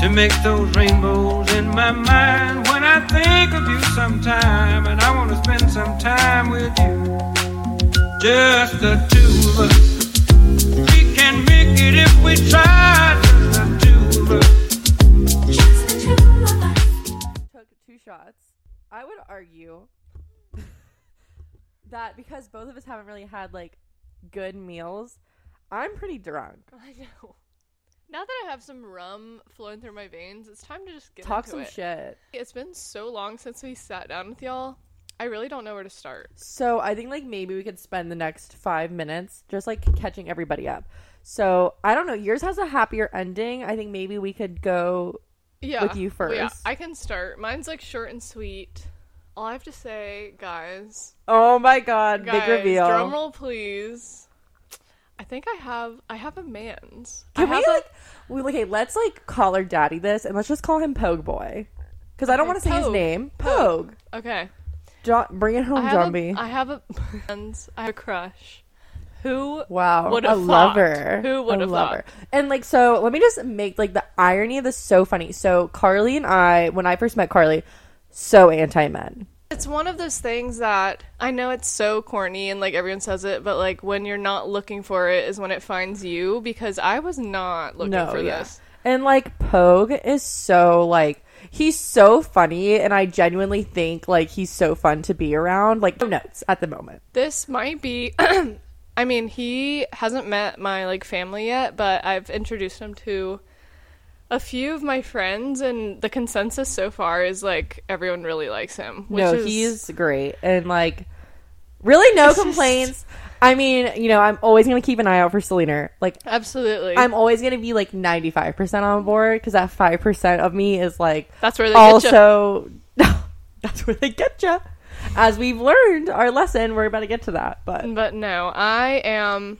to make those rainbows in my mind when I think of you sometime and I want to spend some time with you. Just the two of us. We can make it if we try. Just the two of us. Just the two of us. took two shots. I would argue that because both of us haven't really had like good meals, I'm pretty drunk. I know. Now that I have some rum flowing through my veins, it's time to just get Talk some it. shit. It's been so long since we sat down with y'all. I really don't know where to start. So I think like maybe we could spend the next five minutes just like catching everybody up. So I don't know. Yours has a happier ending. I think maybe we could go. Yeah. With you well, yeah, first. I can start. Mine's like short and sweet. All I have to say, guys, Oh my god! guys, big reveal. drum roll, please. I think I have. I have a man's. I Can we have a- like? We, okay, let's like call our daddy this, and let's just call him Pogue Boy, because I don't want to say his name. Pogue. Okay. John, bring it home, have B. I have a man's. I have a crush. Who Wow, Would've a thought? lover. Who would've lover. thought? And like, so let me just make like the irony of this so funny. So Carly and I, when I first met Carly, so anti men. It's one of those things that I know it's so corny and like everyone says it, but like when you're not looking for it is when it finds you because I was not looking No, for yeah. this. And like Pogue is so like he's so funny, and I genuinely think like he's so fun to be around. Like no notes at the moment. This might be I mean, he hasn't met my like family yet, but I've introduced him to a few of my friends and the consensus so far is like everyone really likes him. Which no, is, he's great, and like really no It's just- complaints. I mean, you know, I'm always gonna keep an eye out for Selena. Like absolutely I'm always gonna be like 95 percent on board because that five percent of me is like That's where they also that's where they get you. As we've learned our lesson, we're about to get to that. But But no, I am.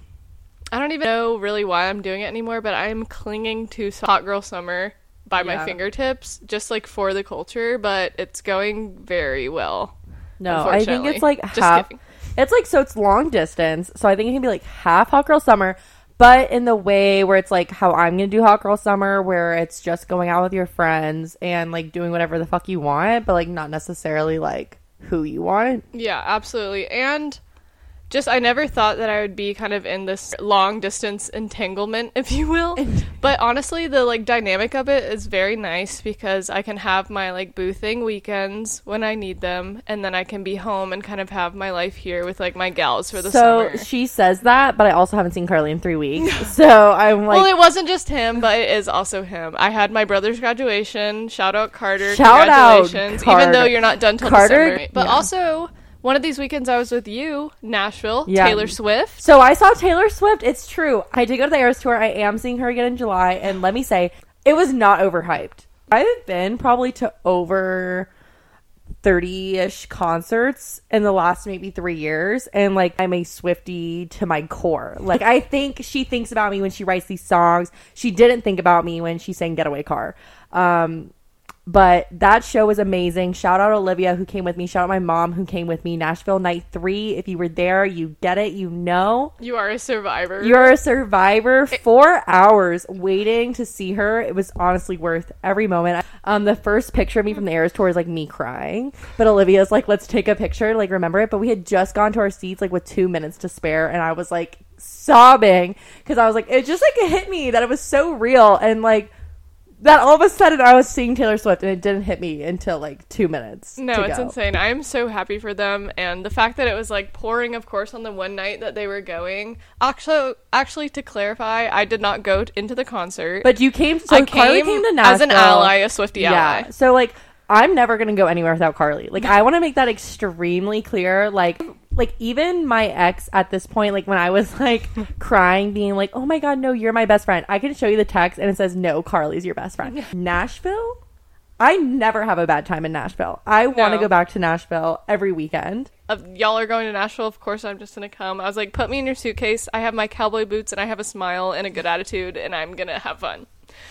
I don't even know really why I'm doing it anymore, but I'm clinging to Hot Girl Summer by my fingertips, just like for the culture, but it's going very well. no, I think it's like Just half. kidding. It's like so it's long distance, so I think it can be like half Hot Girl Summer, but in the way where it's like how I'm gonna do Hot Girl Summer, where it's just going out with your friends and like doing whatever the fuck you want, but like not necessarily like who you want. Yeah, absolutely. And just, I never thought that I would be kind of in this long distance entanglement, if you will. but honestly, the like dynamic of it is very nice because I can have my like boothing weekends when I need them, and then I can be home and kind of have my life here with like my gals for the so summer. she says that, but I also haven't seen Carly in three weeks, so I'm like. well, it wasn't just him, but it is also him. I had my brother's graduation. Shout out Carter. Shout out Congratulations. Even though you're not done till Carter- December. But yeah. also, one of these weekends I was with you, Nashville, Yeah. Taylor Swift. So I saw Taylor Swift. It's true. I did go to the Eras tour. I am seeing her again in July, and let me say, it was not overhyped. I've been probably to over 30-ish concerts in the last maybe three years and like i'm a swifty to my core like i think she thinks about me when she writes these songs she didn't think about me when she sang getaway car um but that show was amazing. Shout out Olivia who came with me. Shout out my mom who came with me. Nashville night three. If you were there, you get it. You know. You are a survivor. You're a survivor. Four hours waiting to see her. It was honestly worth every moment. Um, the first picture of me from the Eras tour is like me crying, but Olivia's like, "Let's take a picture, like remember it." But we had just gone to our seats like with two minutes to spare, and I was like sobbing because I was like, it just like hit me that it was so real and like that all of a sudden I was seeing Taylor Swift and it didn't hit me until like two minutes. no, it's go. insane. I am so happy for them, and the fact that it was like pouring, of course, on the one night that they were going. Actually, actually, to clarify, I did not go into the concert. But you came, so I Carly came came to Nashville as an ally, a Swifty ally. Yeah. So like I'm never gonna go anywhere without Carly. Like I want to make that extremely clear. Like like even my ex at this point, like when I was like crying, being like, "Oh my god, no, you're my best friend." I can show you the text and it says, "No, Carly's your best friend." Nashville. I never have a bad time in Nashville. I want to No. go back to Nashville every weekend. Of y'all are going to Nashville, of course I'm just gonna come. I was like, put me in your suitcase. I have my cowboy boots and I have a smile and a good attitude, and I'm gonna have fun.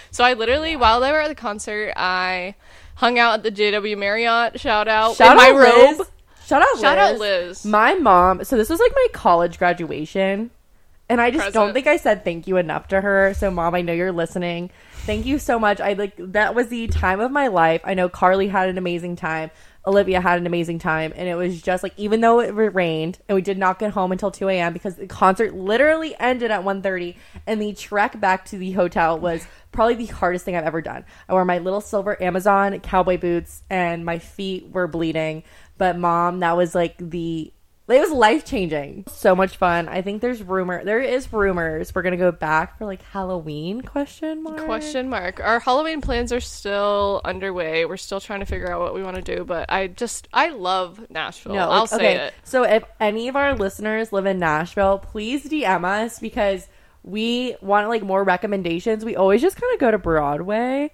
So I literally, while they were at the concert, I hung out at the JW Marriott. Shout out Shout in my out Liz. robe. Shout out Shout out Liz. Liz. My mom. So this was like my college graduation, And I just don't think I said thank you enough to her. So, mom, I know you're listening. Thank you so much. I like that was the time of my life. I know Carly had an amazing time. Olivia had an amazing time, and it was just like even though it rained and we did not get home until 2 a.m. because the concert literally ended at 1.30 and the trek back to the hotel was probably the hardest thing I've ever done. I wore my little silver Amazon cowboy boots and my feet were bleeding, but mom, that was like the it was life changing. So much fun. I think there's rumor. There is rumors. We're gonna go back for like Halloween question mark. Question mark. Our Halloween plans are still underway. We're still trying to figure out what we want to do, but I just I love Nashville. No, I'll like, say okay. it. So if any of our listeners live in Nashville, please DM us because we want like more recommendations. We always just kind of go to Broadway.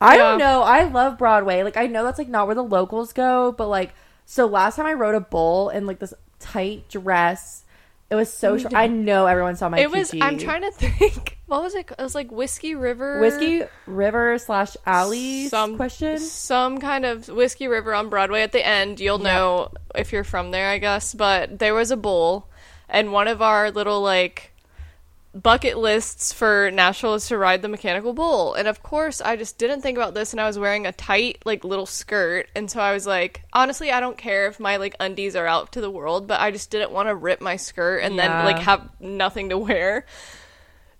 I don't know. I love Broadway. Like I know that's like not where the locals go, but like so last time I rode a bull in like this tight dress. It was so oh, short. I know everyone saw my It was. I'm trying to think. What was it? It was like Whiskey River. Whiskey River slash Alley some question. Some kind of Whiskey River on Broadway at the end. You'll know if you're from there, I guess. But there was a bull, and one of our little like bucket lists for Nashville is to ride the mechanical bull. And of course, I just didn't think about this, and I was wearing a tight like little skirt, and so I was like, honestly, I don't care if my like undies are out to the world, but I just didn't want to rip my skirt and Yeah. then like have nothing to wear.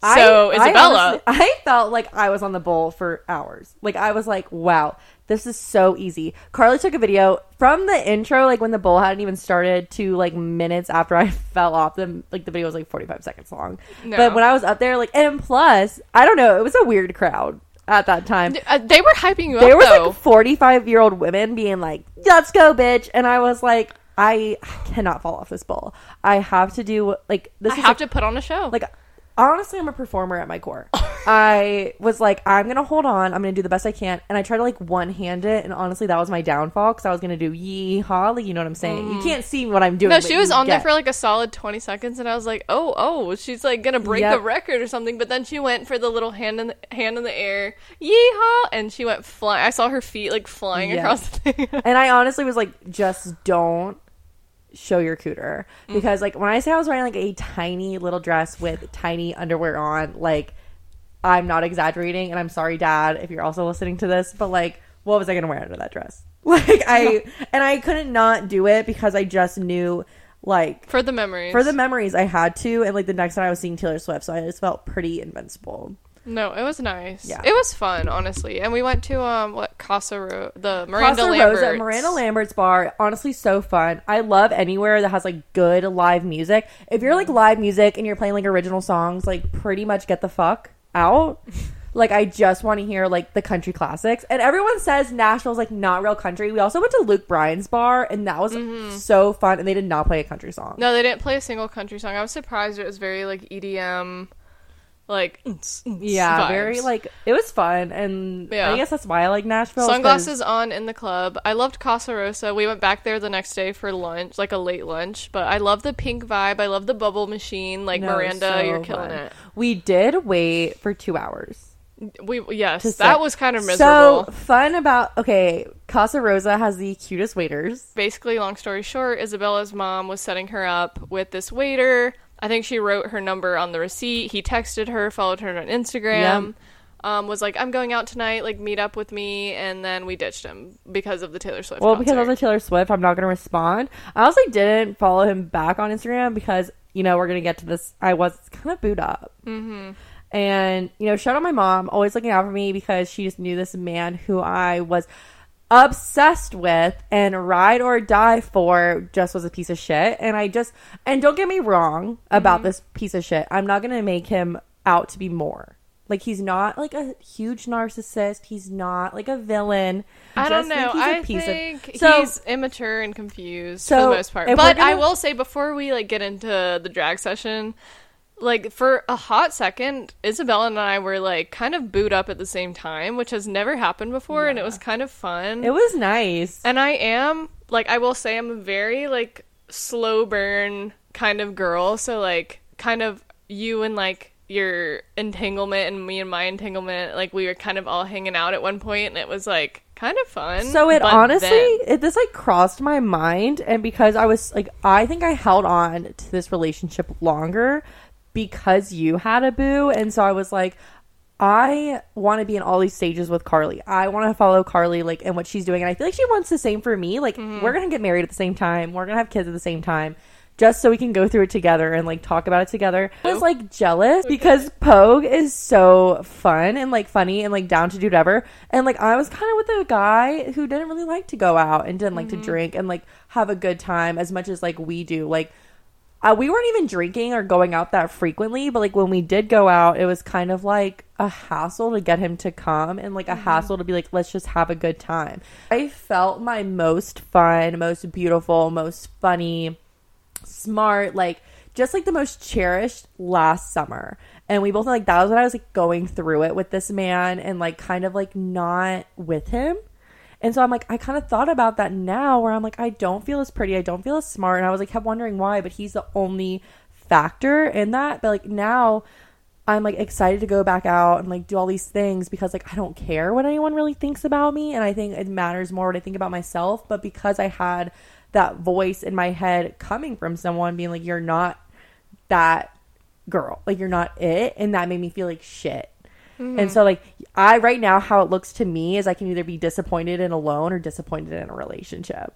So I Isabella, honestly- I felt like I was on the bull for hours. Like I was like, wow, this is so easy. Carly took a video from the intro, like when the bowl hadn't even started, to like minutes after I fell off. The like the video was like forty five seconds long. No. But when I was up there, like, and plus, I don't know, it was a weird crowd at that time. uh, they were hyping you There up was though. like forty five year old women being like, "Let's go, bitch!" And I was like. I cannot fall off this bowl. I have to do like this. I have like, to put on a show. like honestly i'm a performer at my core i was like i'm gonna hold on i'm gonna do the best i can and i try to like one hand it and honestly that was my downfall because i was gonna do yee holly you know what i'm saying you can't see what i'm doing Mm. no, she was on there for like a solid 20 seconds, and I was like, oh, oh, she's like gonna break Yep. the record or something. But then she went for the little hand in the, hand in the air, yeehaw, and she went flying. I saw her feet like flying Yeah. across the thing. and i honestly was like just don't show your cooter Mm. because like when i say i was wearing like a tiny little dress with tiny underwear on like i'm not exaggerating and i'm sorry dad if you're also listening to this but like what was i gonna wear under that dress like i and i couldn't not do it because i just knew like for the memories. for the memories i had to and like the next time i was seeing taylor swift so i just felt pretty invincible no, it was nice. Yeah. It was fun, honestly. And we went to um what Casa Ro- the Miranda Casa Lambert. Rosa, Miranda Lambert's bar, honestly, so fun. I love anywhere that has like good live music. If you're like live music and you're playing like original songs, like pretty much get the fuck out. like I just want to hear like the country classics. And everyone says Nashville's like not real country. We also went to Luke Bryan's bar, and that was so fun. And they did not play a country song. No, they didn't play a single country song. I was surprised it was very like EDM, like yeah, vibes. very like it was fun, and Yeah. I guess that's why I like Nashville. Sunglasses on in the club. I loved Casa Rosa. We went back there the next day for lunch, like a late lunch. But I love the pink vibe. I love the bubble machine. Like No, Miranda, so you're killing fun. it. We did wait for two hours. We yes, that sit. was kind of miserable. So fun about okay, Casa Rosa has the cutest waiters. Basically, long story short, Isabella's mom was setting her up with this waiter. I think she wrote her number on the receipt. He texted her, followed her on Instagram. Um, was like, "I'm going out tonight. Like, meet up with me." And then we ditched him because of the Taylor Swift. Well, because I was concert. a Taylor Swift, I'm not going to respond. I also didn't follow him back on Instagram because you know we're going to get to this. I was kind of booed up, mm-hmm. and you know, shout out my mom, always looking out for me because she just knew this man who I was obsessed with and ride or die for just was a piece of shit. And i just and don't get me wrong about mm-hmm. this piece of shit. I'm not gonna make him out to be more. Like he's not like a huge narcissist. He's not like a villain. I don't Just know. think he's a I piece of- think So- he's immature and confused So, for the most part. But I gonna- will say before we like get into the drag session, like for a hot second, Isabella and I were like kind of booed up at the same time, which has never happened before, and it was kind of fun. it was nice and I am like I will say I'm a very like slow burn kind of girl. So like kind of you and like your entanglement and me and my entanglement, like we were kind of all hanging out at one point and it was like kind of fun. So it honestly, then- it, this like crossed my mind, and because I was like, I think I held on to this relationship longer because you had a boo. And so I was like, I want to be in all these stages with Carly. I want to follow Carly like and what she's doing, and I feel like she wants the same for me. Like mm-hmm. we're gonna get married at the same time. We're gonna have kids at the same time. Just so we can go through it together and like talk about it together. I was like jealous because Pogue is so fun and like funny and like down to do whatever. And like I was kind of with a guy who didn't really like to go out and didn't like to mm-hmm. drink and like have a good time as much as like we do. Like uh, we weren't even drinking or going out that frequently, but like when we did go out, it was kind of like a hassle to get him to come and like a hassle to be like, let's just have a good time. I felt my most fun, most beautiful, most funny, smart, like just like the most cherished last summer. And we both like that was when I was like going through it with this man and like kind of like not with him. And so I'm like, I kind of thought about that now where I'm like, I don't feel as pretty. I don't feel as smart. And I was like, kept wondering why, but he's the only factor in that. But like now I'm like excited to go back out and like do all these things because like I don't care what anyone really thinks about me. And I think it matters more what I think about myself. But because I had that voice in my head coming from someone being like, you're not that girl. Like you're not it. And that made me feel like shit. And so like I right now how it looks to me is I can either be disappointed and alone or disappointed in a relationship.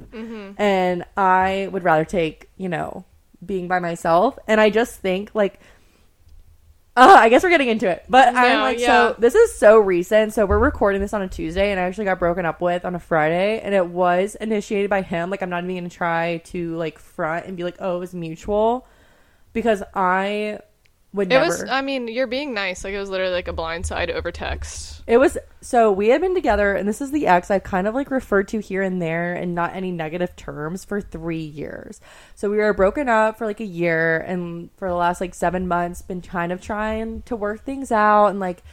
And I would rather take, you know, being by myself. And I just think like uh, I guess we're getting into it. But I'm like yeah. so this is so recent. So we're recording this on a Tuesday and I actually got broken up with on a Friday and it was initiated by him. Like I'm not even gonna try to like front and be like, oh, it was mutual. Because I would It never was. I mean, you're being nice. Like it was literally like a blind side over text. It was so we had been together, and this is the ex I've kind of like referred to here and there, and not any negative terms for three years. So we were broken up for like a year, and for the last like seven months, been kind of trying to work things out and like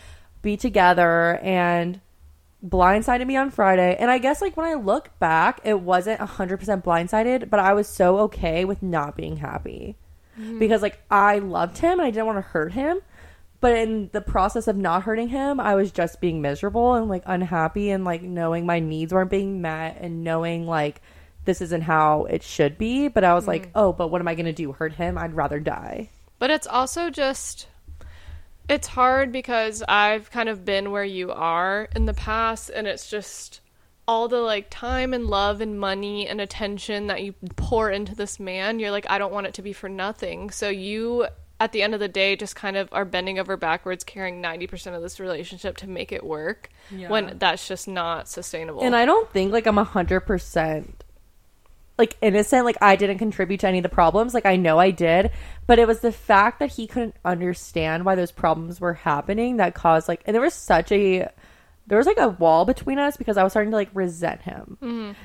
be together. And blindsided me on Friday, and I guess like when I look back, it wasn't hundred percent blindsided, but I was so okay with not being happy Mm-hmm. because like I loved him and I didn't want to hurt him. But in the process of not hurting him, I was just being miserable and like unhappy and like knowing my needs weren't being met and knowing like this isn't how it should be. But I was like, mm-hmm. oh, but what am I going to do? Hurt him? I'd rather die. But it's also just it's hard because I've kind of been where you are in the past and it's just all the like time and love and money and attention that you pour into this man, you're like I don't want it to be for nothing. So you at the end of the day just kind of are bending over backwards carrying 90% of this relationship to make it work when that's just not sustainable. And I don't think like I'm a hundred percent like innocent. Like I didn't contribute to any of the problems. Like I know I did, but it was the fact that he couldn't understand why those problems were happening that caused like, and there was such a there was like a wall between us because I was starting to like resent him.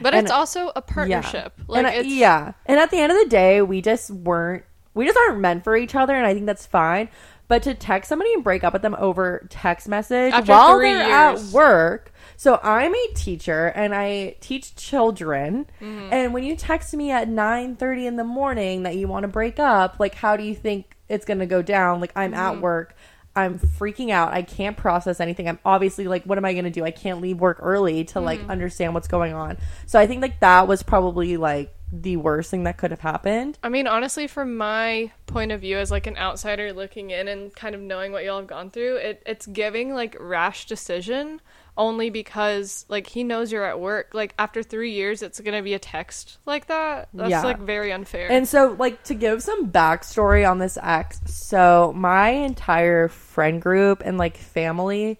but and- it's also a partnership. Yeah. Like and it's yeah. And at the end of the day, we just weren't we just aren't meant for each other and I think that's fine. But to text somebody and break up with them over text message After while they're at work. So I'm a teacher and I teach children. Mm-hmm. And when you text me at 9:30 in the morning that you want to break up, like how do you think it's going to go down? Like I'm Mm-hmm. at work. I'm freaking out. I can't process anything. I'm obviously like, what am I going to do? I can't leave work early to like Mm-hmm. understand what's going on. So I think like that was probably like the worst thing that could have happened. I mean, honestly, from my point of view as like an outsider looking in and kind of knowing what y'all have gone through, it it's giving like rash decision only because like he knows you're at work. Like after three years, it's gonna be a text like that. That's Yeah. like very unfair. And so, like, to give some backstory on this ex, so my entire friend group and like family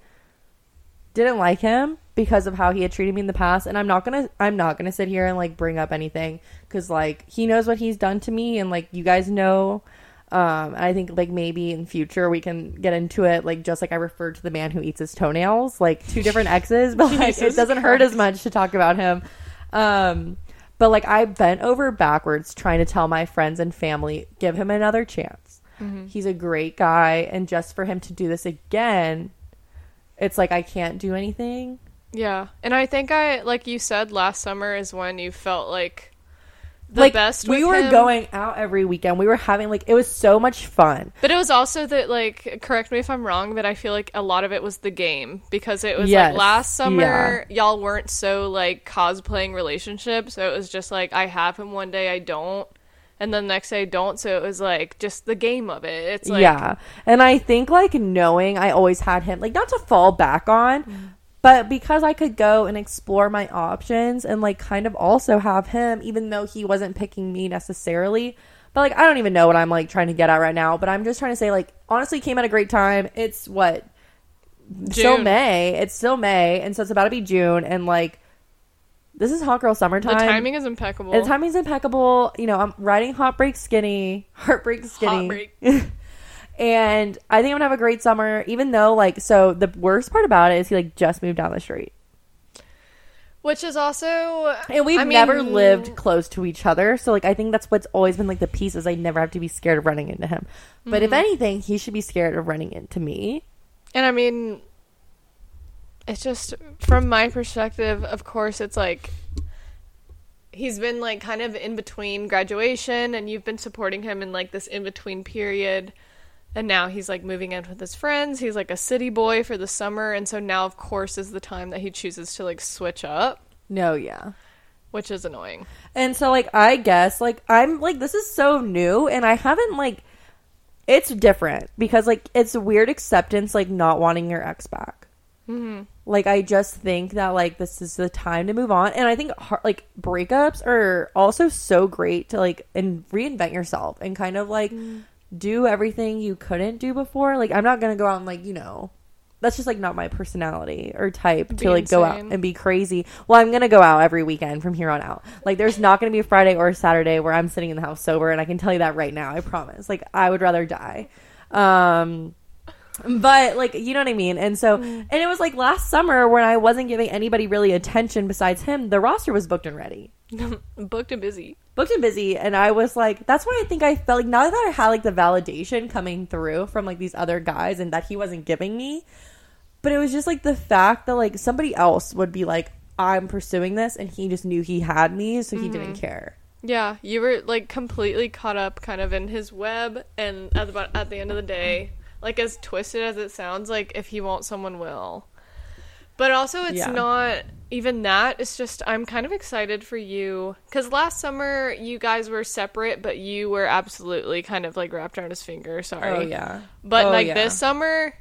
didn't like him because of how he had treated me in the past. And I'm not gonna, I'm not gonna sit here and like bring up anything because like he knows what he's done to me, and like you guys know. Um, and I think like maybe in future we can get into it, like just like I referred to the man who eats his toenails, like two different exes, but like it doesn't hurt as much to talk about him. Um, but like I bent over backwards trying to tell my friends and family, give him another chance. He's a great guy, and just for him to do this again, it's like I can't do anything. yeah, and I think I like you said last summer is when you felt like the like best. we were him. going out every weekend. We were having like it was so much fun. But it was also that, like, correct me if I'm wrong, but I feel like a lot of it was the game because it was Yes. like last summer, y'all weren't so like cosplaying relationships. So it was just like, I have him one day, I don't. and then the next day I don't. So it was like just the game of it. It's like yeah. And I think like knowing I always had him like not to fall back on, mm-hmm. But because I could go and explore my options and like kind of also have him even though he wasn't picking me necessarily. But like I don't even know what I'm like trying to get at right now, but I'm just trying to say like honestly came at a great time. It's what still May. It's still May and so it's about to be June and like this is hot girl summertime. the timing is impeccable. And the timing's impeccable. You know, I'm riding hot break Skinny, Heartbreak Skinny. Heartbreak. and I think I'm gonna have a great summer, even though, like, so the worst part about it is he, like, just moved down the street. Which is also And we've I mean, never lived close to each other. So, like, I think that's what's always been, like, the piece is I never have to be scared of running into him. But Mm-hmm. if anything, he should be scared of running into me. And I mean, it's just from my perspective, of course, it's like he's been like kind of in between graduation, and you've been supporting him in like this in between period. And now he's like moving in with his friends. He's like a city boy for the summer. And so now, of course, is the time that he chooses to like switch up, No, yeah. which is annoying. And so, like, I guess, like, I'm like, this is so new, and I haven't, like, it's different because, like, it's a weird acceptance, like, not wanting your ex back. Mm-hmm. Like, I just think that, like, this is the time to move on. And I think, like, breakups are also so great to, like, and reinvent yourself and kind of, like, do everything you couldn't do before. Like, I'm not going to go out and, like, you know, that's just like not my personality or type Be to like go out and be crazy. Well, I'm gonna go out every weekend from here on out. Like, there's not gonna be a Friday or a Saturday where I'm sitting in the house sober, and I can tell you that right now. I promise. Like, I would rather die. Um, but like, you know what I mean. And so, mm. and it was like last summer when I wasn't giving anybody really attention besides him. The roster was booked and ready Booked and busy. booked and busy and i was like that's why i think i felt like now that i had like the validation coming through from like these other guys and that he wasn't giving me but it was just like the fact that like somebody else would be like i'm pursuing this and he just knew he had me so he didn't mm-hmm. care Yeah, you were like completely caught up kind of in his web and at the at the end of the day, like as twisted as it sounds, like if he won't someone will. But also it's Yeah. not even that, it's just I'm kind of excited for you cuz last summer you guys were separate, but you were absolutely kind of like wrapped around his finger, sorry. oh yeah But Oh, like yeah. this summer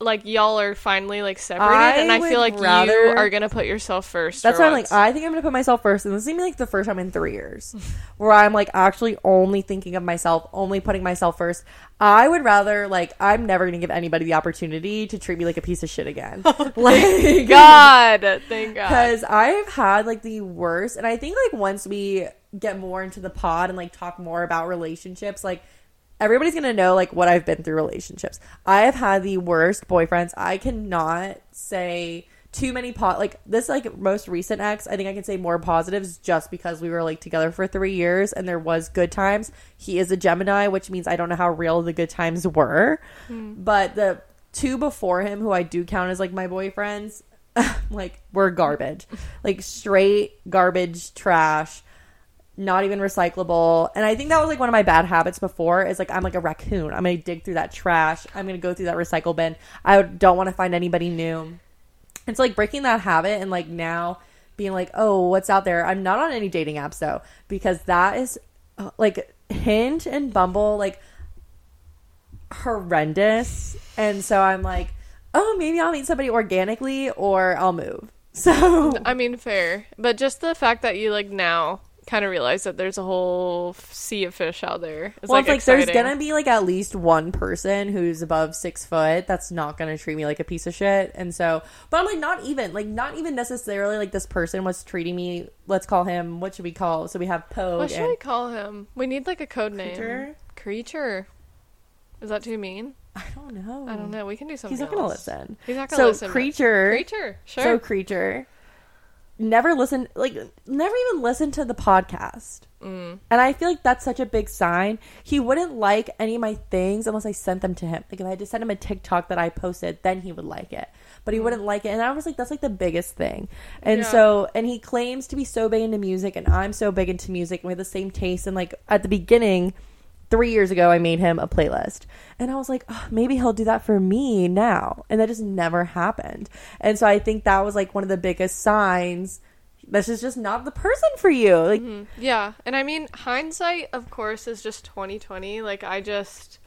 like y'all are finally like separated I and I feel like you are to put yourself first. That's why I'm like, I think I'm gonna put myself first, and this is gonna be like the first time in three years where I'm like actually only thinking of myself, only putting myself first. I would rather like I'm never gonna give anybody the opportunity to treat me like a piece of shit again. like God, thank God. because I've had like the worst, and I think like once we get more into the pod and like talk more about relationships, like everybody's gonna know like what I've been through relationships. I have had the worst boyfriends. I cannot say too many pot like this like most recent ex. I think I can say more positives just because we were like together for three years and there was good times. He is a Gemini, which means I don't know how real the good times were, hmm. but the two before him who I do count as like my boyfriends like were garbage like straight garbage trash not even recyclable. And i think that was like one of my bad habits before is like i'm like a raccoon. I'm gonna dig through that trash. I'm gonna go through that recycle bin. I don't want to find anybody new. And so like breaking that habit and like now being like oh what's out there? I'm not on any dating apps though because that is uh, like hinge and bumble like horrendous. And so i'm like oh maybe i'll meet somebody organically or i'll move. So I mean, fair, but just the fact that you like now kind of realize that there's a whole sea of fish out there. It's well like, it's like there's gonna be like at least one person who's above six foot that's not gonna treat me like a piece of shit and so but i'm like not even like not even necessarily like this person was treating me let's call him what should we call so we have Poe. What should and we call him? We need like a code Creature? name. Creature. Is that too mean? i don't know I don't know. We can do something. he's not gonna listen He's not gonna so listen. So creature Creature. Sure. so creature never listen like never even listen to the podcast. Mm. and i feel like that's such a big sign. He wouldn't like any of my things unless i sent them to him. Like if i had to send him a tiktok that i posted then he would like it. But he wouldn't like it. And i was like that's like the biggest thing. And Mm. Yeah. so and he claims to be so big into music and i'm so big into music and we have the same taste. And like at the beginning three years ago i made him a playlist and i was like oh, maybe he'll do that for me now and that just never happened and so i think that was like one of the biggest signs this is just not the person for you. Like, mm-hmm. Yeah, and I mean hindsight, of course, is just twenty twenty. Like I just,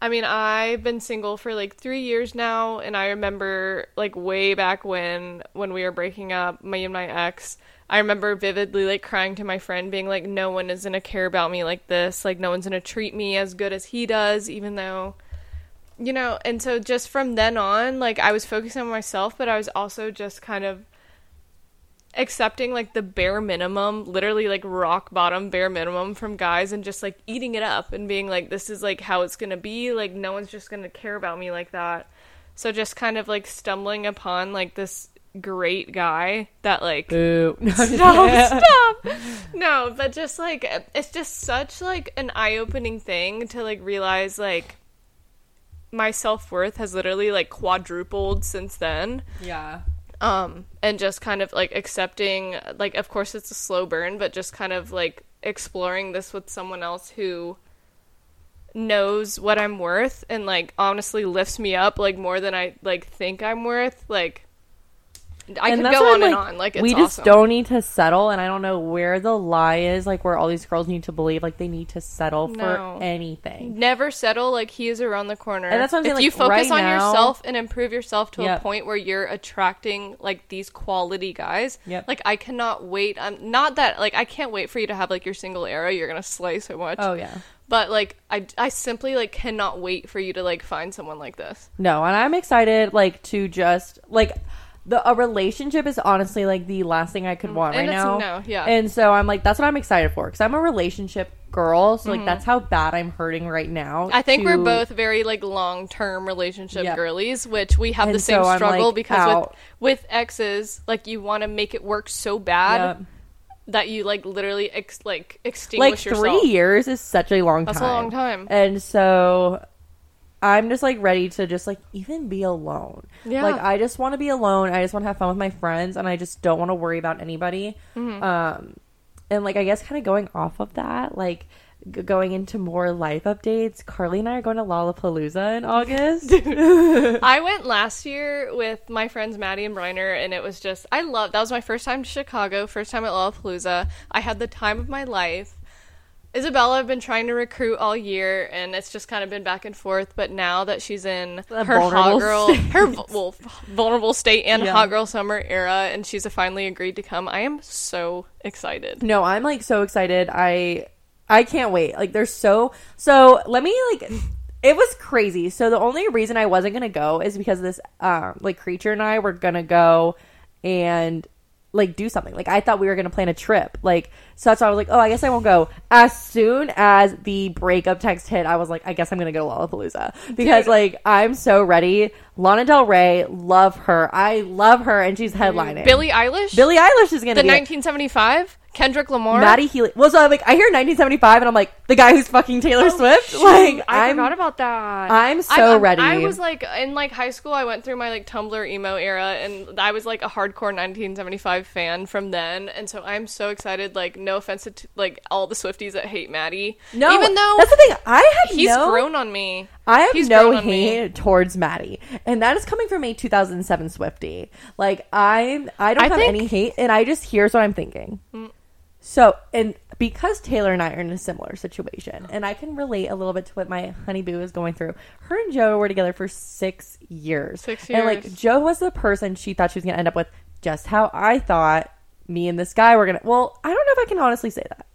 I mean, I've been single for like three years now, and I remember like way back when when we were breaking up, me and my ex. I remember vividly like crying to my friend, being like, "No one is gonna care about me like this. Like no one's gonna treat me as good as he does, even though." You know, and so just from then on, like I was focusing on myself, but I was also just kind of accepting like the bare minimum, literally like rock bottom bare minimum from guys and just like eating it up and being like this is like how it's going to be, like no one's just going to care about me like that. So just kind of like stumbling upon like this great guy that like stop, stop. No, but just like it's just such like an eye-opening thing to like realize like my self-worth has literally like quadrupled since then Yeah. um and just kind of like accepting like of course it's a slow burn but just kind of like exploring this with someone else who knows what I'm worth and like honestly lifts me up like more than I like think I'm worth like I And could go on and on like it's we just awesome. don't need to settle, and I don't know where the lie is. Like where all these girls need to believe like they need to settle No. for anything. never settle like he is around the corner And that's what I'm if saying, you like, focus right on now- yourself and improve yourself to Yep. a point where you're attracting like these quality guys Yep. like i cannot wait i'm not that like i can't wait for you to have like your single era you're gonna slay so much Oh yeah. but like i i simply like cannot wait for you to like find someone like this No, and I'm excited like to just like the a relationship is honestly like the last thing I could want Mm, and right now. no, yeah. And so I'm like that's what I'm excited for cuz I'm a relationship girl, so like Mm-hmm. that's how bad I'm hurting right now. i think we're both very like long-term relationship Yep. girlies which we have the same so struggle like, because out. with with exes like you want to make it work so bad Yep. that you like literally ex- like like extinguish 3 years is such a long time. That's a long time. And so I'm just like ready to just like even be alone. Yeah. Like I just want to be alone. I just want to have fun with my friends and I just don't want to worry about anybody. Mm-hmm. Um and like I guess kind of going off of that, like g- going into more life updates, Carly and I are going to Lollapalooza in August. I went last year with my friends Maddie and Briner, and it was just I love. That was my first time to Chicago, first time at Lollapalooza. I had the time of my life. Isabella, I've been trying to recruit all year, and it's just kind of been back and forth. But now that she's in A her hot vulnerable girl, state. her well, vulnerable state and Yeah. hot girl summer era, and she's finally agreed to come, I am so excited. No, I'm like so excited. I I can't wait. Like there's so so let me like it was crazy. So the only reason I wasn't gonna go is because this um like creature and I were gonna go and like do something. Like I thought we were gonna plan a trip. Like so that's why I was like, oh, I guess I won't go. As soon as the breakup text hit, I was like, I guess I'm gonna go to Lollapalooza because Dude. like I'm so ready. Lana Del Rey, love her. I love her, and she's headlining. Billie Eilish, Billie Eilish is gonna the be. 1975, Kendrick Lamar. Matty Healy. Well, so I'm like, I hear 1975, and I'm like, the guy who's fucking Taylor Swift. Like, Oh, I I'm, forgot about that. I'm so I'm- ready. I was like in like high school. I went through my like Tumblr emo era, and I was like a hardcore 1975 fan from then. And so I'm so excited. Like, no offense to like all the Swifties that hate Matty. no, even though that's the thing. I have he's no, grown on me. I have he's no on me. hate towards Matty, and that is coming from a 2007 Swifty. Like, I'm, I don't I have think- Mm. any hate, and I just here's what I'm thinking. So, and because Taylor and I are in a similar situation, and I can relate a little bit to what my honeyboo is going through. Her and Joe were together for six years. Six years. And like. Joe was the person she thought she was going to end up with, just how I thought me and this guy were going to. Well, I don't know if I can honestly say that.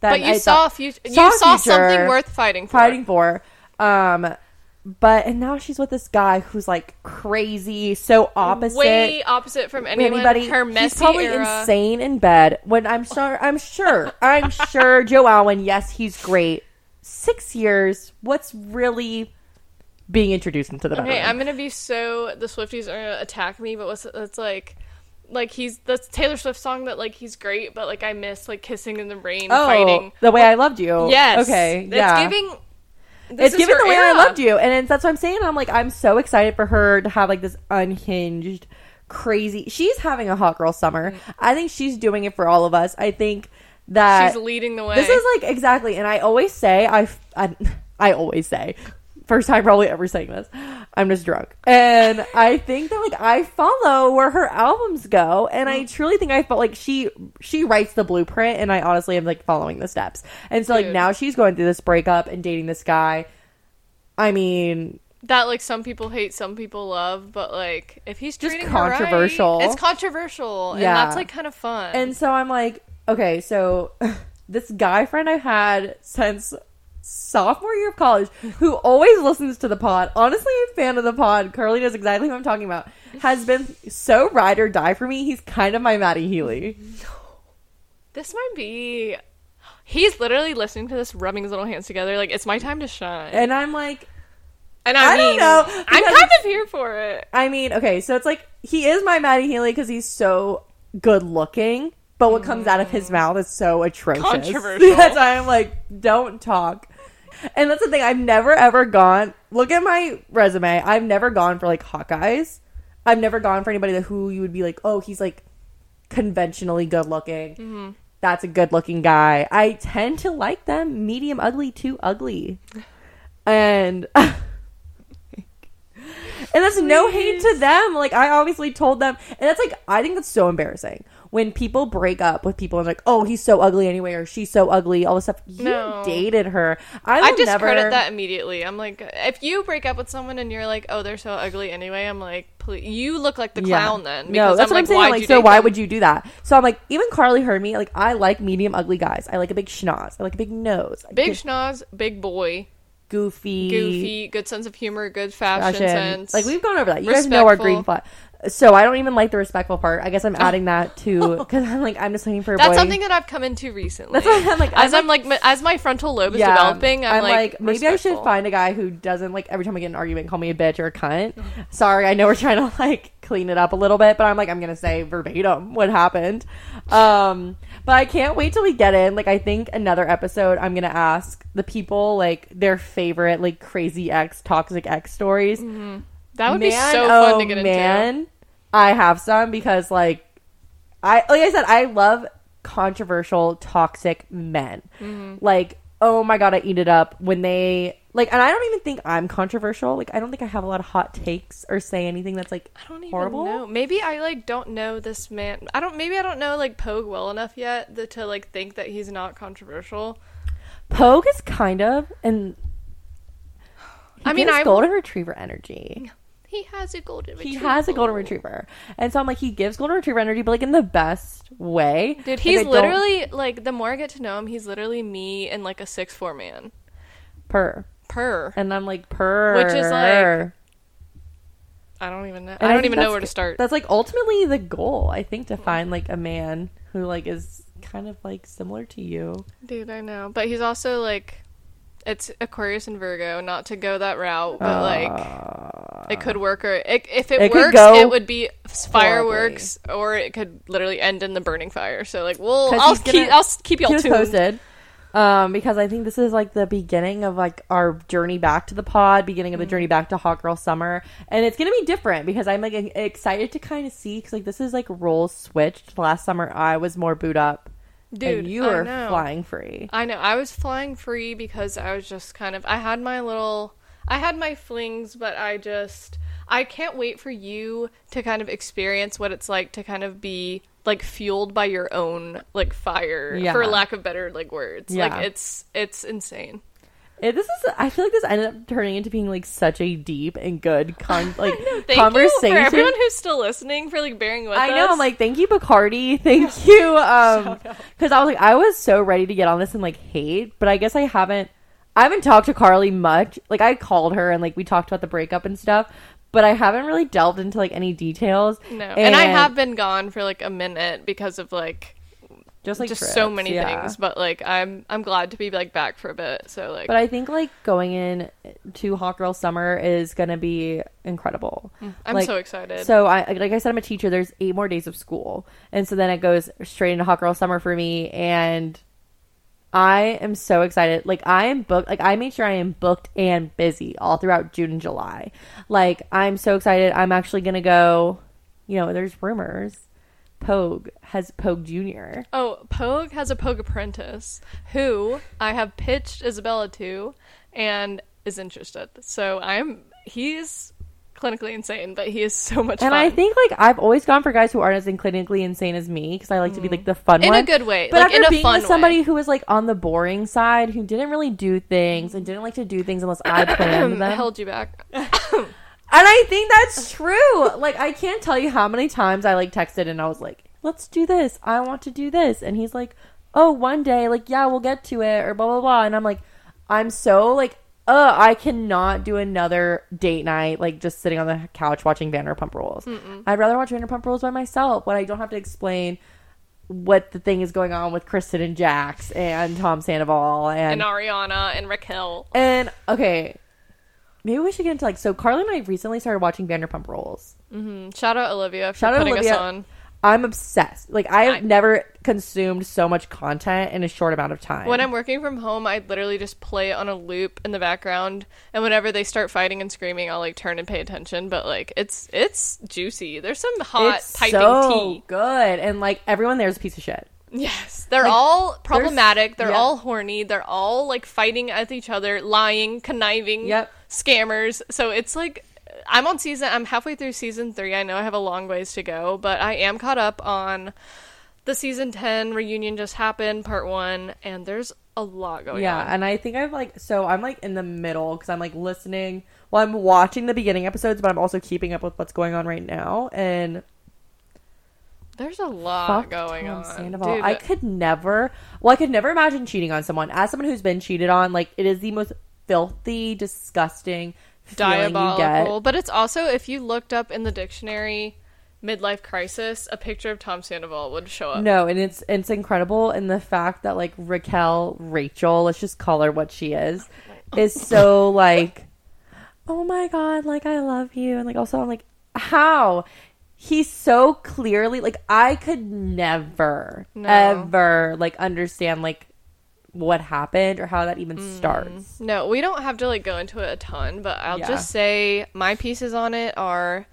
That But you I saw a thought- saw You saw future, something worth fighting for. fighting for. Um, but and now she's with this guy who's like crazy, so opposite Way opposite from anyone. anybody. Her messy he's probably era. insane in bed. When I'm sure, I'm sure, I'm sure Joe Alwyn. Yes, he's great. Six years. What's really being introduced into the Okay, bedroom? I'm gonna be so the Swifties are gonna attack me, but what's it's like like he's that's Taylor Swift song that like he's great, but like I miss like kissing in the rain, oh, fighting. the way I loved you. Yes. Okay. It's yeah. giving it's given the way I loved you, and it's, that's what I'm saying. I'm like, I'm so excited for her to have like this unhinged, crazy. She's having a hot girl summer. I think she's doing it for all of us. I think that She's leading the way. this is like exactly, and I always say, I, I, I always say, first time probably ever saying this. I'm just drunk. And I think that like I follow where her albums go and I truly think I felt like she she writes the blueprint and I honestly am like following the steps. And so like Dude. now she's going through this breakup and dating this guy. I mean, that like some people hate, some people love, but like if he's Just her right, controversial. it's controversial, and Yeah. that's like kind of fun. And so I'm like, okay, so this guy friend I've had since sophomore year of college who always listens to the pod, honestly a fan of the pod, Carly knows exactly who I'm talking about, has been so ride or die for me. He's kind of my Matty Healy. this might be. He's literally listening to this, rubbing his little hands together, like it's my time to shine. And, And I'm like, I, I don't mean, know, I'm kind of here for it. I mean, okay, so it's like he is my Matty Healy because he's so good looking, but what comes out of his mm. mouth is so atrocious. Controversial. that's why I'm like, don't talk. And that's the thing. I've never ever gone. Look at my resume. I've never gone for like hot guys. I've never gone for anybody that who you would be like, oh, he's like conventionally good looking. Mm-hmm. That's a good looking guy. I tend to like them medium ugly to ugly, and. And that's no hate to them. Like I obviously told them, and that's like I think that's so embarrassing when people break up with people and like, oh, he's so ugly anyway, or she's so ugly. All this stuff. You No. dated her. I, I just never, that immediately. I'm like, if you break up with someone and you're like, oh, they're so ugly anyway, I'm like, please, you look like the Yeah. clown then. No, that's what I'm saying. why'd Like, so why them? would you do that? So I'm like, even Carly heard me. Like, I like medium ugly guys. I like a big schnoz. I like a big nose. Big schnoz, big boy, goofy, goofy, good sense of humor, good fashion, fashion. sense. Like we've gone over that. You guys know our green flag. So I don't even like the respectful part. I guess I'm adding that to because I'm like I'm just looking for a That's boy. something that I've come into recently. That's what I'm like. as I'm I'm like, as my frontal lobe is developing, I'm, like, maybe I should find a guy who doesn't like every time I get an argument call me a bitch or a cunt. Sorry, I know we're trying to like clean it up a little bit, but I'm like I'm gonna say verbatim what happened. Um, but I can't wait till we get in. Like I think another episode, I'm gonna ask the people like their favorite like crazy ex, toxic ex stories. That would be Man, so fun oh, to get into. man, I have some because like I like I said, I love controversial, toxic men. Mm-hmm. Like, oh my god, I eat it up when they like, and I don't even think I'm controversial. Like, I don't think I have a lot of hot takes or say anything that's like I don't even horrible. know. Maybe I like don't know this man. I don't. Maybe I don't know like Pogue well enough yet that, to like think that he's not controversial. Pogue is kind of, and I mean, I- golden retriever energy. He has a golden. Retriever. He has a golden retriever, and so I'm like, he gives golden retriever energy, but like in the best way. Dude, Like, he's I don't- literally like the more I get to know him, he's literally me and like a six four man. Purr, Per. and I'm like purr, Which is, like, I don't even know. And I don't think even know where to start. That's like ultimately the goal, I think, to find like a man who like is kind of like similar to you. Dude, I know. But he's also like it's Aquarius and Virgo, not to go that route, but like it could work or it, if it, Uh, It works, it would be fireworks or it could literally end in the burning fire. So like, well, I'll keep I'll keep y'all tuned. posted. Um, because I think this is like the beginning of like our journey back to the pod, beginning of Mm-hmm. the journey back to Hot Girl Summer, and it's gonna be different because I'm like excited to kind of see because like this is like roles switched. Last summer I was more boot up, Dude, and you were flying free. I know. I was flying free because I was just kind of I had my little I had my flings, but I just I can't wait for you to kind of experience what it's like to kind of be like fueled by your own like fire Yeah. for lack of better like words. Yeah. Like it's it's insane. It, this is I feel like this ended up turning into being like such a deep and good con- like Thank conversation. you for everyone who's still listening for like bearing with I us. know. I'm like, thank you, Bacardi. Thank you. Um, because I was like, I was so ready to get on this and like hate, but I guess I haven't. I haven't talked to Carly much. Like, I called her and like we talked about the breakup and stuff, but I haven't really delved into like any details. no, and, I have been gone for like a minute because of like just like just trips, so many yeah. things. But like I'm I'm glad to be like back for a bit. So like But I think like going in to Hot Girl Summer is gonna be incredible. Mm, I'm like, so excited. So I like I said, I'm a teacher. There's eight more days of school, and so then it goes straight into Hot Girl Summer for me, and I am so excited. Like I am booked. Like I made sure I am booked and busy all throughout June and July. Like I'm so excited. I'm actually gonna go. You know, there's rumors. Pogue has Pogue Junior. Oh, Pogue has a Pogue apprentice who I have pitched Isabella to, and is interested. So I'm he's clinically insane, but he is so much fun. And fun. I think like I've always gone for guys who aren't as clinically insane as me because I like to be like the fun. In a good way, But like, after in a being fun with somebody way. who was like on the boring side, who didn't really do things and didn't like to do things unless I planned them, I held you back. and I think that's true. Like I can't tell you how many times I like texted and I was like, "Let's do this. I want to do this," and he's like, "Oh, one day, like yeah, we'll get to it," or blah blah blah, and I'm like, I'm so like. Uh, I cannot do another date night like just sitting on the couch watching Vanderpump Rules. I'd rather watch Vanderpump Rules by myself when I don't have to explain what the thing is going on with Kristen and Jax and Tom Sandoval and and Ariana and Raquel. and okay, maybe we should get into like so. Carly and I recently started watching Vanderpump Rules. Shout out Olivia for Shout out putting Olivia. us on. I'm obsessed. Like I have never consumed so much content in a short amount of time. When I'm working from home, I literally just play it on a loop in the background, and whenever they start fighting and screaming, I'll like turn and pay attention. But like, it's it's juicy. There's some hot it's piping so tea. good, and like everyone there's a piece of shit. Yes, they're all problematic. They're yeah. all horny. They're all like fighting at each other, lying, conniving, Yep. scammers. So it's like I'm on season. I'm halfway through season three. I know I have a long ways to go, but I am caught up on the season ten reunion. Just happened, part one, and there's a lot going yeah, on. Yeah, and I think I've like so I'm like in the middle because I'm like listening. Well, I'm watching the beginning episodes, but I'm also keeping up with what's going on right now. And There's a lot going Tom on. Sandoval. Dude, I could never. Well, I could never imagine cheating on someone. As someone who's been cheated on, like it is the most filthy, disgusting diabolical. But it's also if you looked up in the dictionary midlife crisis, a picture of Tom Sandoval would show up. No, and it's it's incredible in the fact that like Raquel, Rachel, let's just call her what she is, is so like, oh my god, like I love you, and like also I'm like, how? He's so clearly like I could never No. ever like understand like what happened or how that even Mm. starts. No, we don't have to like go into it a ton, but I'll Yeah. just say my pieces on it are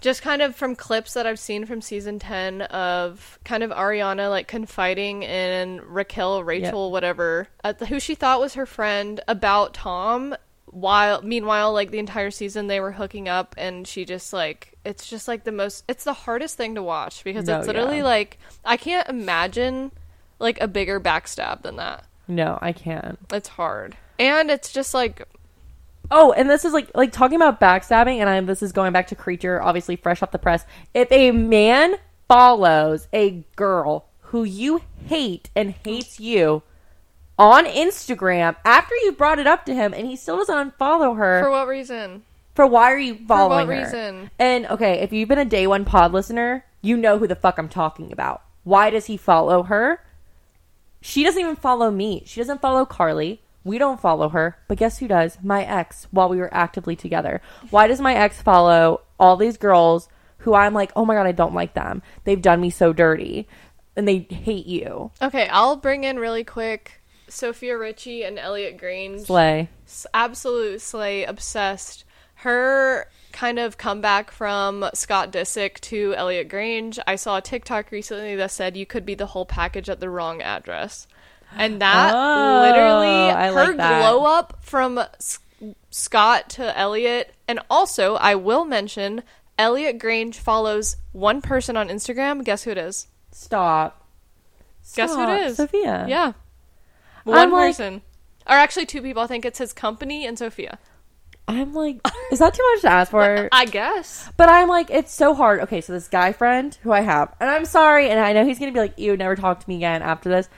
just kind of from clips that I've seen from season 10 of kind of Ariana like confiding in Raquel, Rachel, whatever, at the, who she thought was her friend about Tom. While meanwhile, like the entire season, they were hooking up, and she just like it's just like the most. It's the hardest thing to watch because No, it's literally yeah. like I can't imagine like a bigger backstab than that. No, I can't. It's hard. And it's just like Oh, and this is like like talking about backstabbing, and I'm this is going back to creature, obviously fresh off the press. If a man follows a girl who you hate and hates you on Instagram after you brought it up to him, and he still doesn't unfollow her, for what reason? For why are you following her? For what her? reason? And okay, if you've been a day one pod listener, you know who the fuck I'm talking about. Why does he follow her? She doesn't even follow me. She doesn't follow Carly. We don't follow her. But guess who does? My ex while we were actively together. Why does my ex follow all these girls who I'm like, oh my God, I don't like them. They've done me so dirty. And they hate you. Okay, I'll bring in really quick Sofia Richie and Elliot Grainge. Slay. S- Absolute slay, obsessed. Her kind of comeback from Scott Disick to Elliot Grainge. I saw a TikTok recently that said you could be the whole package at the wrong address. And that Oh, literally, I her like that. glow up from S- Scott to Elliot. And also, I will mention Elliot Grainge follows one person on Instagram. Guess who it is? Stop. Guess who it is? Sofia. Yeah. I'm One like- person. Or actually two people. I think it's his company and Sofia. I'm like, is that too much to ask for? I guess. But I'm like, it's so hard. Okay, so this guy friend who I have, and I'm sorry, and I know he's gonna be like, "You never talk to me again after this."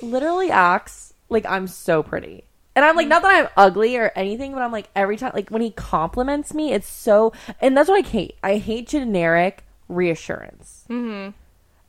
Literally acts like I'm so pretty, and I'm like, not that I'm ugly or anything, but I'm like, every time, like when he compliments me, it's so, and that's what I hate. I hate generic reassurance. Mm-hmm.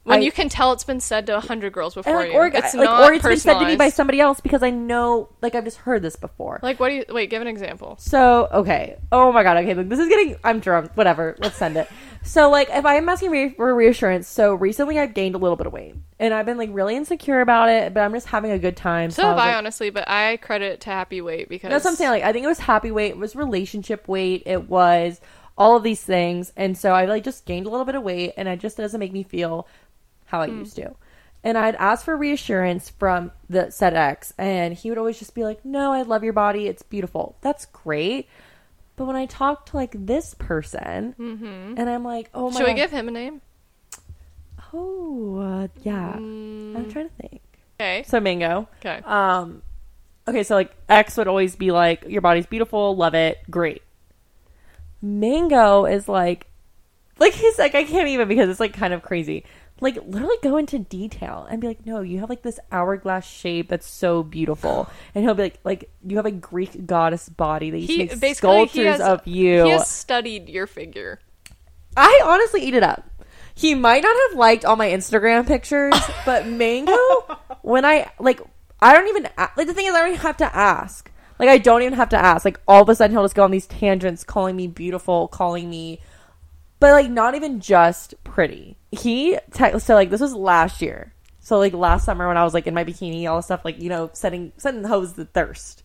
When I- you can tell it's been said to a hundred girls before like, you. or, it's like, not or it's been said to me by somebody else because I know, like, I've just heard this before. Like, what do you. Wait, give an example. So okay. Oh my god. Okay. Look, this is getting. I'm drunk. Whatever. Let's send it. So like, if I'm asking re- for reassurance, so recently I've gained a little bit of weight, and I've been like really insecure about it, but I'm just having a good time. So I have I, like- honestly, but I credit it to Happy Weight because. That's what I'm saying. Like, I think it was happy weight. It was relationship weight. It was all of these things, and so I like just gained a little bit of weight, and it just doesn't make me feel how I Hmm. used to. And I'd ask for reassurance from the said ex, and he would always just be like, "No, I love your body. It's beautiful. That's great." But when I talk to like this person, and I'm like, "Oh my," Mm-hmm. Should we give him a name? Oh, uh, yeah. Mm. I'm trying to think. Okay. So Mango. Okay. Um, okay, so like X would always be like, "Your body's beautiful, love it, great." Mango is like, like he's like, I can't even because it's like kind of crazy. Like literally go into detail and be like, "No, you have like this hourglass shape that's so beautiful," and he'll be like, "Like you have a Greek goddess body that you He make basically sculptures he has, of you." He has studied your figure. I honestly eat it up. He might not have liked all my Instagram pictures, but Mango, when I like, I don't even like. The thing is, I don't even have to ask. Like, I don't even have to ask. Like, all of a sudden, he'll just go on these tangents, calling me beautiful, calling me, but like, not even just pretty. He te- so like this was last year. So like last summer when I was like in my bikini, all this stuff, like you know, setting setting hoes the thirst.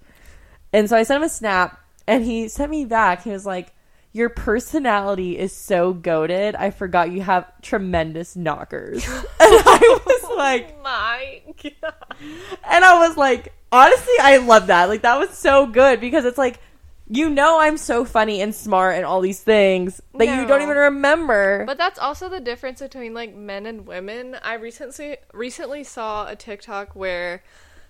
And so I sent him a snap, and he sent me back. He was like, "Your personality is so goaded. I forgot you have tremendous knockers." and I was oh like, My God. and I was like, honestly, I love that. Like that was so good because it's like, you know, I'm so funny and smart and all these things that you don't even remember. But that's also the difference between like men and women. I recently recently saw a TikTok where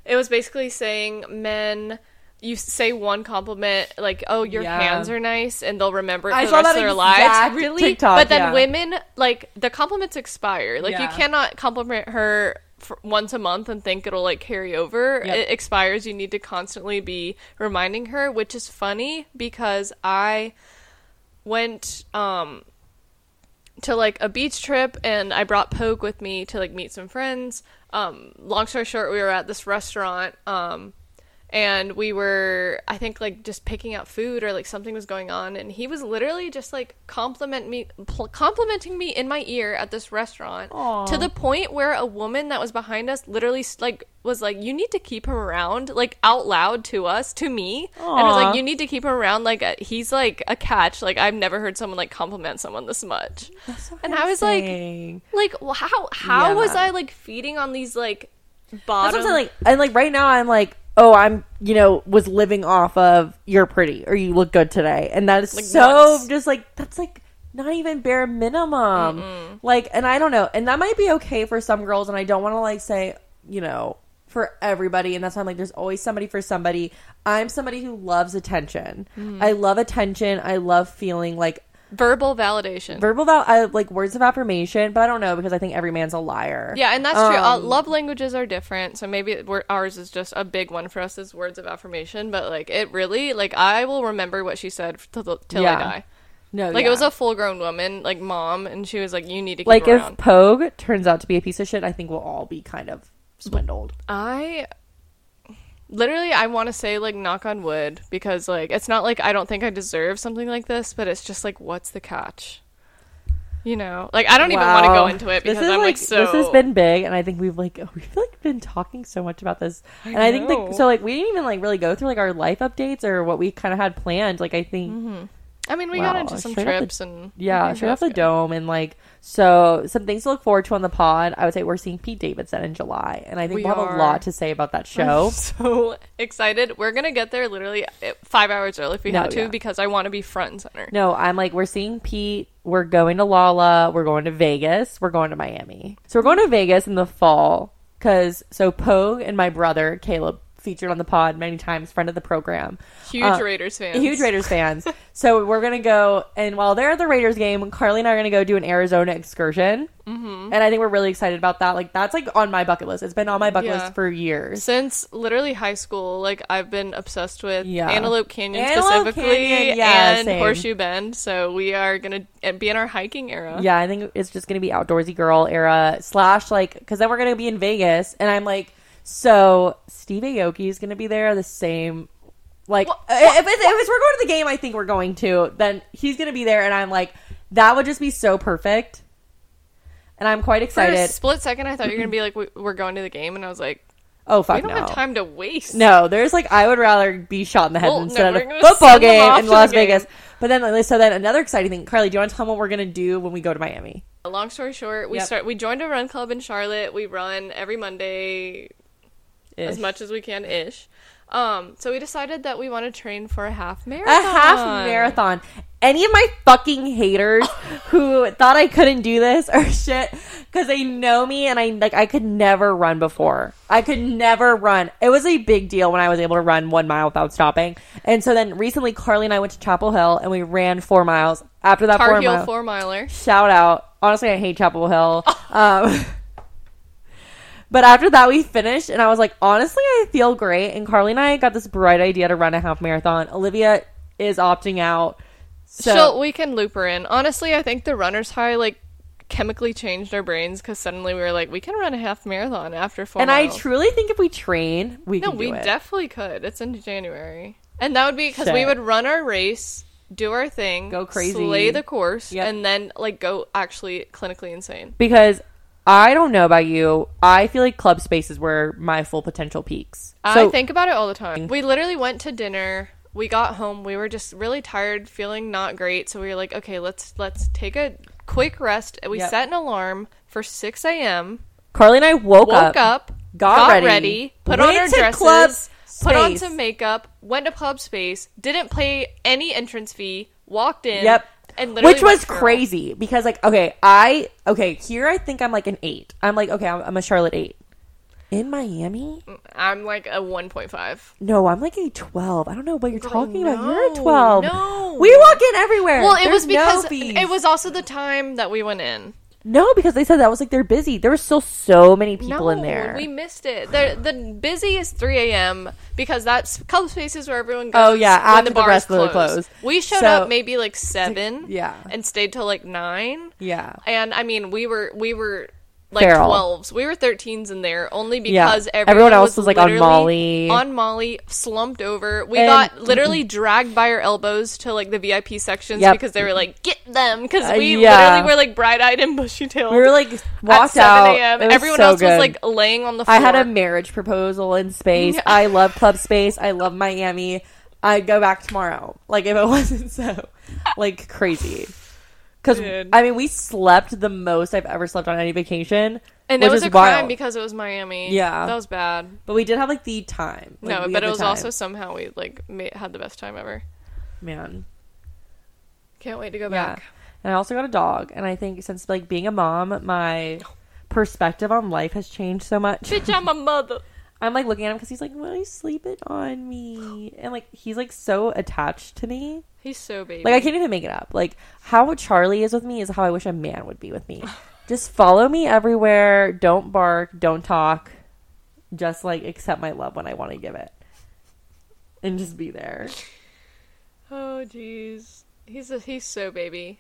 it was basically saying men you say one compliment like oh your Yeah. hands are nice and they'll remember it I for the rest of their lives really TikTok, but then yeah. women like the compliments expire like you cannot compliment her once a month and think it'll like carry over Yep. it expires you need to constantly be reminding her which is funny because i went um to like a beach trip and I brought Pogue with me to like meet some friends. Um, long story short, we were at this restaurant um, and we were, I think, like just picking out food or like something was going on, and he was literally just like compliment me, pl- complimenting me in my ear at this restaurant Aw. to the point where a woman that was behind us literally like was like, "You need to keep him around," like out loud to us, to me, and was like, "You need to keep him around." Like uh, he's like a catch. Like I've never heard someone like compliment someone this much. And I was like, Saying. like wh- how how was I like feeding on these like bottom. Like, and like right now, I'm like, oh, I'm, you know, was living off of you're pretty or you look good today, and that is Like, so nuts. just like that's like not even bare minimum. Like, and I don't know, and that might be okay for some girls, and I don't want to like say, you know, for everybody, and that's why I'm like, there's always somebody for somebody. I'm somebody who loves attention. Mm-hmm. I love attention. I love feeling like verbal validation. verbal val- I like words of affirmation, but I don't know because I think every man's a liar. yeah, and that's true. Uh, Um, love languages are different, so maybe ours is just a big one for us is words of affirmation. But like it really, like I will remember what she said till, the- till Yeah. I die. No, Like yeah. it was a full grown woman, like mom, and she was like, "You need to keep like if around." Pogue turns out to be a piece of shit, I think we'll all be kind of swindled. I literally I want to say like knock on wood because like it's not like I don't think I deserve something like this, but it's just like what's the catch? You know, like I don't even want to go into it This because I'm like, like so. this has been big, and I think we've like we've like been talking so much about this, and I think know. like so like we didn't even like really go through like our life updates or what we kind of had planned. Like I think mm-hmm. I mean, we got into some straight off the- trips and yeah, straight off the good. dome, and like so some things to look forward to on the pod. I would say we're seeing Pete Davidson in July, and I think We will have a lot to say about that show. so excited. We're gonna get there literally uh, five hours early if we No, had to yeah. because I want to be front and center. No, I'm like, we're seeing Pete. We're going to Lala. We're going to Vegas. We're going to Miami. So we're going to Vegas in the fall because so Pogue and my brother Caleb featured on the pod many times, friend of the program, Huge Uh, Raiders fans. huge Raiders fans. so we're gonna go, and while they're at the Raiders game, Carly and I are gonna go do an Arizona excursion, mm-hmm. and I think we're really excited about that. Like that's like on my bucket list. It's been on my bucket Yeah. list for years. Since literally high school, like I've been obsessed with Yeah. Antelope Canyon Antelope specifically Canyon, yeah, and same. Horseshoe Bend. So we are gonna uh, be in our hiking era. Yeah, I think it's just gonna be outdoorsy girl era slash like because then we're gonna be in Vegas, and I'm like, so Steve Aoki is gonna be there the same. Like Wha- uh, if, it's, if it's we're going to the game, I think we're going to. Then he's gonna be there, and I'm like, that would just be so perfect. And I'm quite For a excited. split second, I thought you were gonna be like, "We- "We're going to the game," and I was like, oh fuck! "We don't no! have time to waste." No, there's like I would rather be shot in the head Well, instead we're of a football game in Las game. Vegas. But then, so then another exciting thing, Carly, do you want to tell them what we're gonna do when we go to Miami? Long story short, we Yep. start. We joined a run club in Charlotte. We run every Monday as much as we can ish. Um, so we decided that we want to train for a half marathon. a half marathon. Any of my fucking haters who thought I couldn't do this or shit because they know me and I like I could never run before. I could never run. It was a big deal when I was able to run one mile without stopping. And so then recently, Carly and I went to Chapel Hill and we ran four miles. After that Tar four mile, four miler. shout out. Honestly, I hate Chapel Hill. Um, but after that, we finished, and I was like, honestly, I feel great. And Carly and I got this bright idea to run a half marathon. Olivia is opting out. So, we can loop her in. Honestly, I think the runner's high like chemically changed our brains because suddenly we were like, we can run a half marathon after four. and I truly think if we train, we no, can we it. definitely could. It's in January, and that would be because we would run our race, do our thing, Go crazy. slay the course, Yep. and then like go actually clinically insane. because I don't know about you. I feel like club space is where my full potential peaks. I think about it all the time. We literally went to dinner. We got home. We were just really tired, feeling not great. So we were like, okay, let's let's take a quick rest. And We Yep. set an alarm for six a.m. Carly and I woke, Woke up, got ready, put on our dresses, club put on some makeup, went to club space, didn't pay any entrance fee, walked in, Yep. And literally Which was feral. crazy because, like, okay, I okay here. I think I'm like an eight. I'm like okay, I'm, I'm a Charlotte eight. In Miami, I'm like a one point five. no, I'm like a twelve. I don't know what you're talking about. You're a twelve. no. we walk in everywhere. Well, it There's was because no it was also the time that we went in. No because they said that was like they're busy. There were still so many people in there. We missed it. The the busy is three a.m. because that's club spaces where everyone oh, goes. Oh, yeah, after the bars rest of the close. close. We showed So- up maybe like seven. yeah. and stayed till like nine. yeah, And I mean, we were we were like Feral. twelves. We were thirteens in there only Yeah. because Everyone everyone, else was, like, on Molly. on Molly, slumped over. We And- got literally dragged by our elbows to like the VIP sections Yep. because they were like, "Get them!" Because Uh, we yeah. literally were like bright eyed and bushy tailed. we were like at 7 out. was Everyone so else good. was like laying on the floor. I had a marriage proposal in space. Yeah. I love club space. I love Miami. I'd go back tomorrow. Like if it wasn't so like crazy. Because I mean, we slept the most I've ever slept on any vacation, and it was a crime because it was Miami. Yeah. that was bad. but we did have like the time. Like, no, but it was time. also somehow we like had the best time ever. man. Can't wait to go Yeah. back. And I also got a dog, and I think since like being a mom, my perspective on life has changed so much. Bitch, I'm a mother. I'm like looking at him because he's like, "Why are you sleeping on me?" And like he's like so attached to me. He's so baby. Like I can't even make it up. Like how Charlie is with me is how I wish a man would be with me. Just follow me everywhere. Don't bark. Don't talk. Just like accept my love when I want to give it, and just be there. Oh jeez. He's a, he's so baby.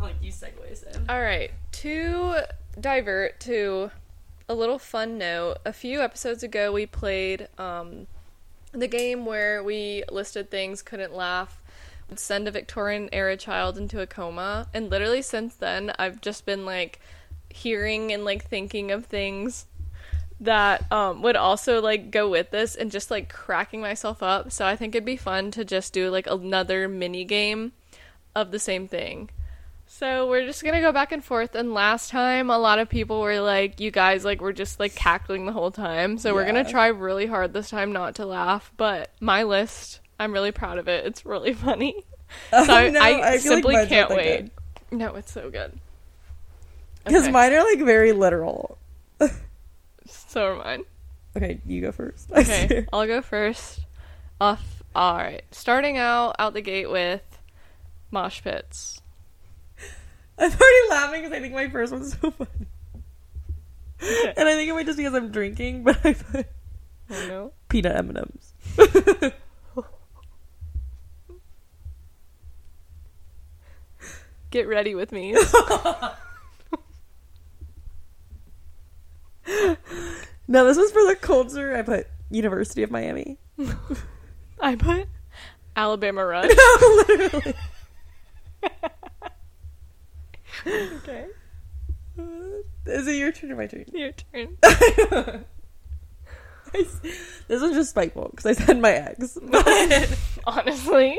Like you segues in. All right, to divert to a little fun note. A few episodes ago, we played um, the game where we listed things, couldn't laugh, would send a Victorian era child into a coma, and literally since then, I've just been like hearing and like thinking of things that um, would also like go with this and just like cracking myself up. So I think it'd be fun to just do like another mini game of the same thing. So we're just gonna go back and forth. And last time, a lot of people were like, "You guys like were just like cackling the whole time." So we're gonna try really hard this time not to laugh. But my list, I'm really proud of it. It's really funny. Oh, so I, no, I, I like simply mine's can't wait. good. No, it's so good. Because Okay. mine are like very literal. So are mine. Okay, you go first. Okay, I'll go first. Off. All right. Starting out out the gate with mosh pits. I'm already laughing because I think my first one's so funny. And I think it might just because I'm drinking, but I put Oh no. peanut M and M's. Get ready with me. No, this was for the culture. I put University of Miami. I put Alabama Run. Literally. Okay. Is it your turn or my turn? Your turn. I this was just spiteful because I said my ex. But Honestly.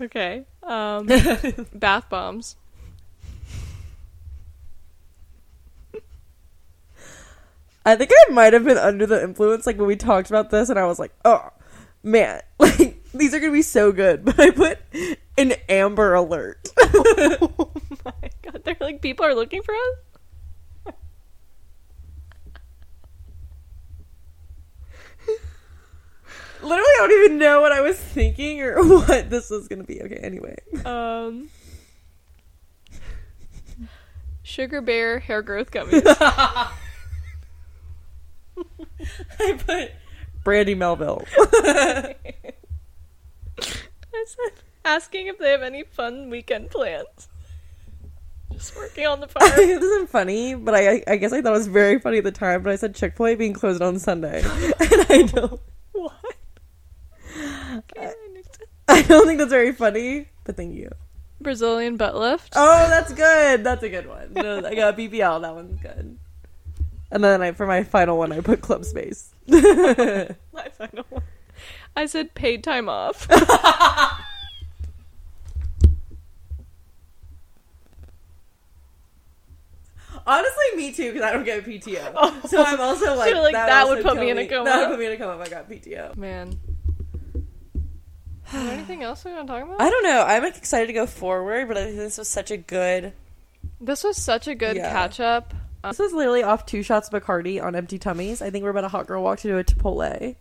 Okay. Um, bath bombs. I think I might have been under the influence, like when we talked about this, and I was like, oh man, like these are gonna be so good. But I put an Amber Alert. oh my god, they're like people are looking for us. Literally, I don't even know what I was thinking or what this was gonna be. Okay, anyway. Um, sugar bear hair growth gummies. I put Brandy Melville. I said asking if they have any fun weekend plans. Just working on the farm. this isn't funny, but I I guess I thought it was very funny at the time. But I said Chick Fil A being closed on Sunday, and I don't what? Okay, I understand. I don't think that's very funny. But thank you. Brazilian butt lift. Oh, that's good. That's a good one. No, I got BBL. That one's good. And then I for my final one, I put Club Space. My final one. I said paid time off. Honestly, me too, because I don't get PTO. so I'm also like, So, like, that would put me in a killed coma. That would put me in a coma if I got PTO. Man. Is there anything else we want to talk about? I don't know. I'm like, excited to go forward, but I think this was such a good. This was such a good Yeah. catch up. Um, This is literally off two shots of Bacardi on empty tummies. I think we're about a hot girl walk to do a Chipotle.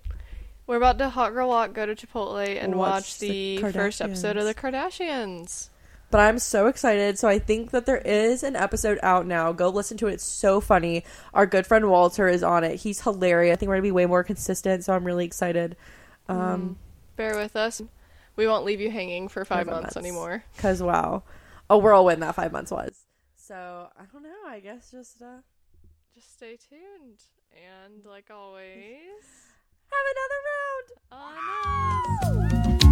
we're about to hot girl walk, go to Chipotle, and Watch watch, the the, first episode of the Kardashians. But I'm so excited. So I think that there is an episode out now. Go listen to it. It's so funny. Our good friend Walter is on it. He's hilarious. I think we're gonna be way more consistent. So I'm really excited. Um, Bear with us. We won't leave you hanging for five Five months months. anymore. cause wow, a whirlwind that five months was. So I don't know. I guess just uh, Just stay tuned. And like always, have another round. on us.